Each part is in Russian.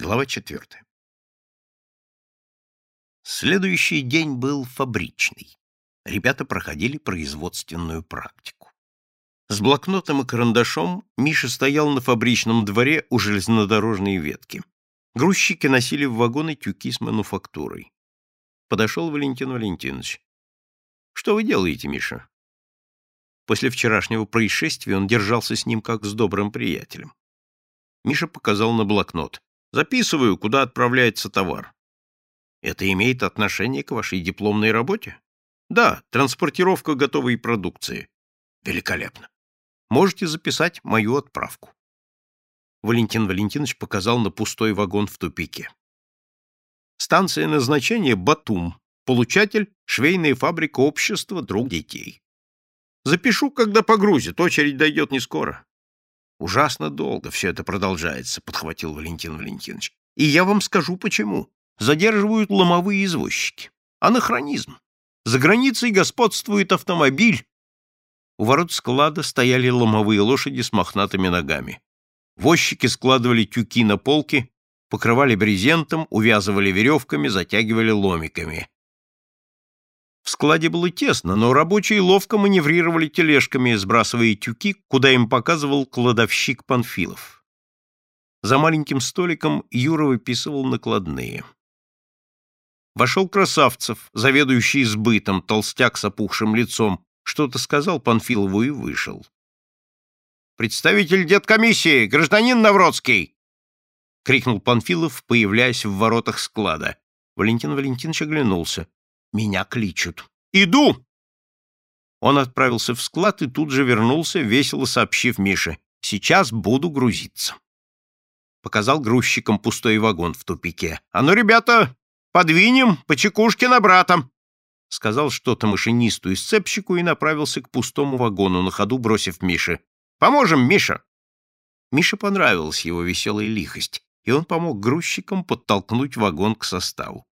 Глава четвертая. Следующий день был фабричный. Ребята проходили производственную практику. С блокнотом и карандашом Миша стоял на фабричном дворе у железнодорожной ветки. Грузчики носили в вагоны тюки с мануфактурой. Подошел Валентин Валентинович. «Что вы делаете, Миша?» После вчерашнего происшествия он держался с ним как с добрым приятелем. Миша показал на блокнот. Записываю, куда отправляется товар. Это имеет отношение к вашей дипломной работе? Да, транспортировка готовой продукции. Великолепно. Можете записать мою отправку. Валентин Валентинович показал на пустой вагон в тупике. Станция назначения Батум. Получатель — швейная фабрика общества «Друг детей». Запишу, когда погрузит, очередь дойдет не скоро. Ужасно долго все это продолжается, подхватил Валентин Валентинович. И я вам скажу почему. Задерживают ломовые извозчики. Анахронизм. За границей господствует автомобиль. У ворот склада стояли ломовые лошади с мохнатыми ногами. Возчики складывали тюки на полки, покрывали брезентом, увязывали веревками, затягивали ломиками. В складе было тесно, но рабочие ловко маневрировали тележками, сбрасывая тюки, куда им показывал кладовщик Панфилов. За маленьким столиком Юра выписывал накладные. Вошел Красавцев, заведующий сбытом, толстяк с опухшим лицом, что-то сказал Панфилову и вышел. «Представитель деткомиссии, гражданин Навродский!» — крикнул Панфилов, появляясь в воротах склада. Валентин Валентинович оглянулся. Меня кличут. Иду!» Он отправился в склад и тут же вернулся, весело сообщив Мише. «Сейчас буду грузиться». Показал грузчикам пустой вагон в тупике. «А ну, ребята, подвинем по чекушке на брата!» Сказал что-то машинисту и сцепщику и направился к пустому вагону, на ходу бросив Мише. «Поможем, Миша!» Мише понравилась его веселая лихость, и он помог грузчикам подтолкнуть вагон к составу.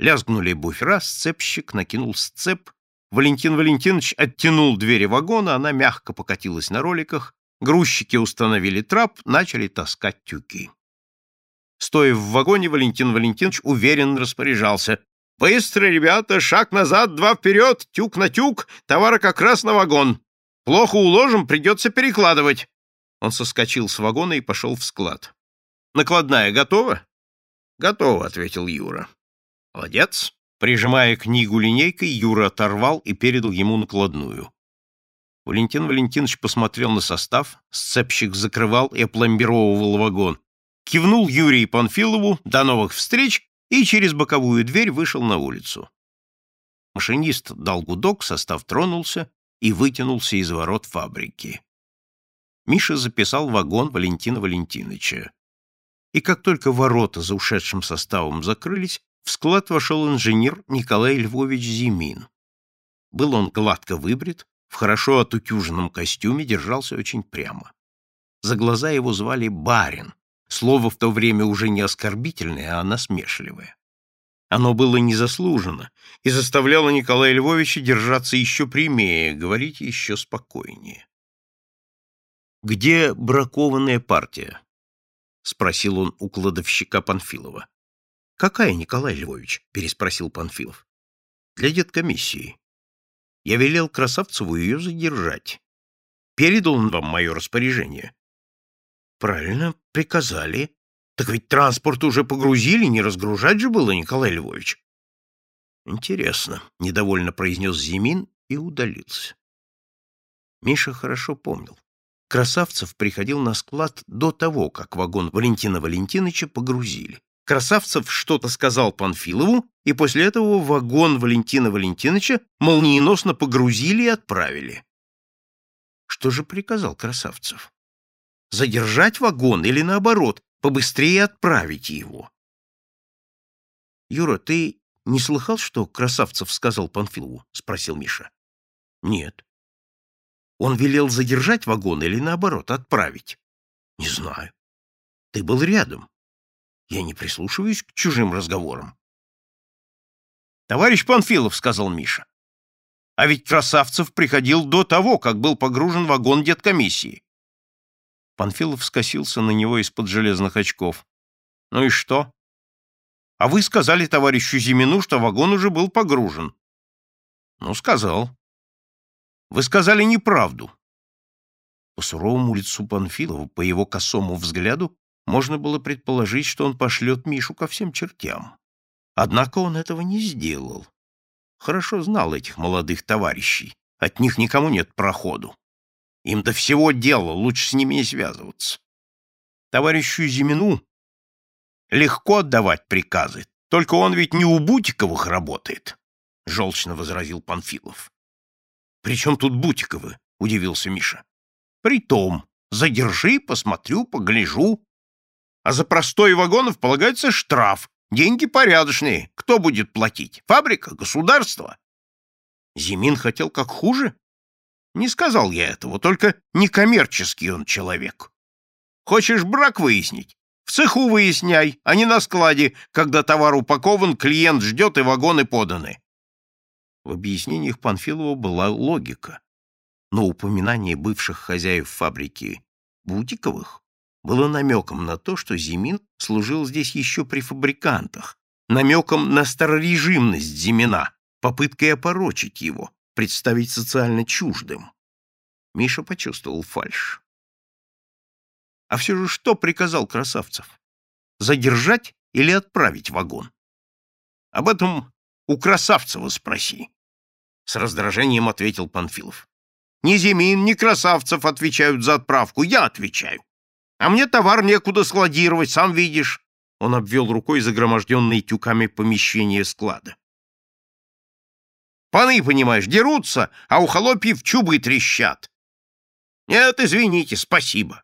Лязгнули буфера, сцепщик накинул сцеп, Валентин Валентинович оттянул двери вагона, она мягко покатилась на роликах, грузчики установили трап, начали таскать тюки. Стоя в вагоне, Валентин Валентинович уверенно распоряжался. «Быстро, ребята, шаг назад, два вперед, тюк на тюк, товара как раз на вагон. Плохо уложим, придется перекладывать». Он соскочил с вагона и пошел в склад. «Накладная готова?» «Готова», — ответил Юра. Молодец. Прижимая книгу линейкой, Юра оторвал и передал ему накладную. Валентин Валентинович посмотрел на состав, сцепщик закрывал и опломбировывал вагон. Кивнул Юрию Панфилову «До новых встреч!» и через боковую дверь вышел на улицу. Машинист дал гудок, состав тронулся и вытянулся из ворот фабрики. Миша записал вагон Валентина Валентиновича. И как только ворота за ушедшим составом закрылись, в склад вошел инженер Николай Львович Зимин. Был он гладко выбрит, в хорошо отутюженном костюме держался очень прямо. За глаза его звали Барин, слово в то время уже не оскорбительное, а насмешливое. Оно было незаслуженно и заставляло Николая Львовича держаться еще прямее, говорить еще спокойнее. «Где бракованная партия?» — спросил он у кладовщика Панфилова. «Какая, Николай Львович?» — переспросил Панфилов. «Для деткомиссии. Я велел Красавцеву ее задержать. Передал он вам мое распоряжение?» «Правильно, приказали. Так ведь транспорт уже погрузили, не разгружать же было, Николай Львович». «Интересно», — недовольно произнес Зимин и удалился. Миша хорошо помнил. Красавцев приходил на склад до того, как вагон Валентина Валентиновича погрузили. Красавцев что-то сказал Панфилову, и после этого вагон Валентина Валентиновича молниеносно погрузили и отправили. Что же приказал Красавцев? Задержать вагон или, наоборот, побыстрее отправить его? Юра, ты не слыхал, что Красавцев сказал Панфилову? — спросил Миша. — Нет. Он велел задержать вагон или, наоборот, отправить? — Не знаю. Ты был рядом. Я не прислушиваюсь к чужим разговорам. «Товарищ Панфилов», — сказал Миша, — «а ведь Красавцев приходил до того, как был погружен вагон деткомиссии». Панфилов скосился на него из-под железных очков. Ну и что? А вы сказали товарищу Зимину, что вагон уже был погружен. Ну, сказал. Вы сказали неправду. По суровому лицу Панфилова, по его косому взгляду, можно было предположить, что он пошлет Мишу ко всем чертям. Однако он этого не сделал. Хорошо знал этих молодых товарищей. От них никому нет проходу. Им до всего дела, лучше с ними не связываться. Товарищу Зимину легко отдавать приказы, только он ведь не у Бутиковых работает, — желчно возразил Панфилов. — При чем тут Бутиковы? — удивился Миша. — Притом, задержи, посмотрю, погляжу. А за простой вагонов полагается штраф, Деньги порядочные. Кто будет платить? Фабрика? Государство? Зимин хотел как хуже? Не сказал я этого, только некоммерческий он человек. Хочешь брак выяснить? В цеху выясняй, а не на складе, когда товар упакован, клиент ждет и вагоны поданы. В объяснениях Панфилова была логика, но упоминание бывших хозяев фабрики Бутиковых было намеком на то, что Зимин служил здесь еще при фабрикантах, намеком на старорежимность Зимина, попыткой опорочить его, представить социально чуждым. Миша почувствовал фальшь. А все же что приказал Красавцев? Задержать или отправить вагон? Об этом у Красавцева спроси. С раздражением ответил Панфилов. Ни Зимин, ни Красавцев отвечают за отправку, я отвечаю. А мне товар некуда складировать, сам видишь. Он обвел рукой загроможденные тюками помещение склада. Паны, понимаешь, дерутся, а у холопьев чубы трещат. Нет, извините, спасибо.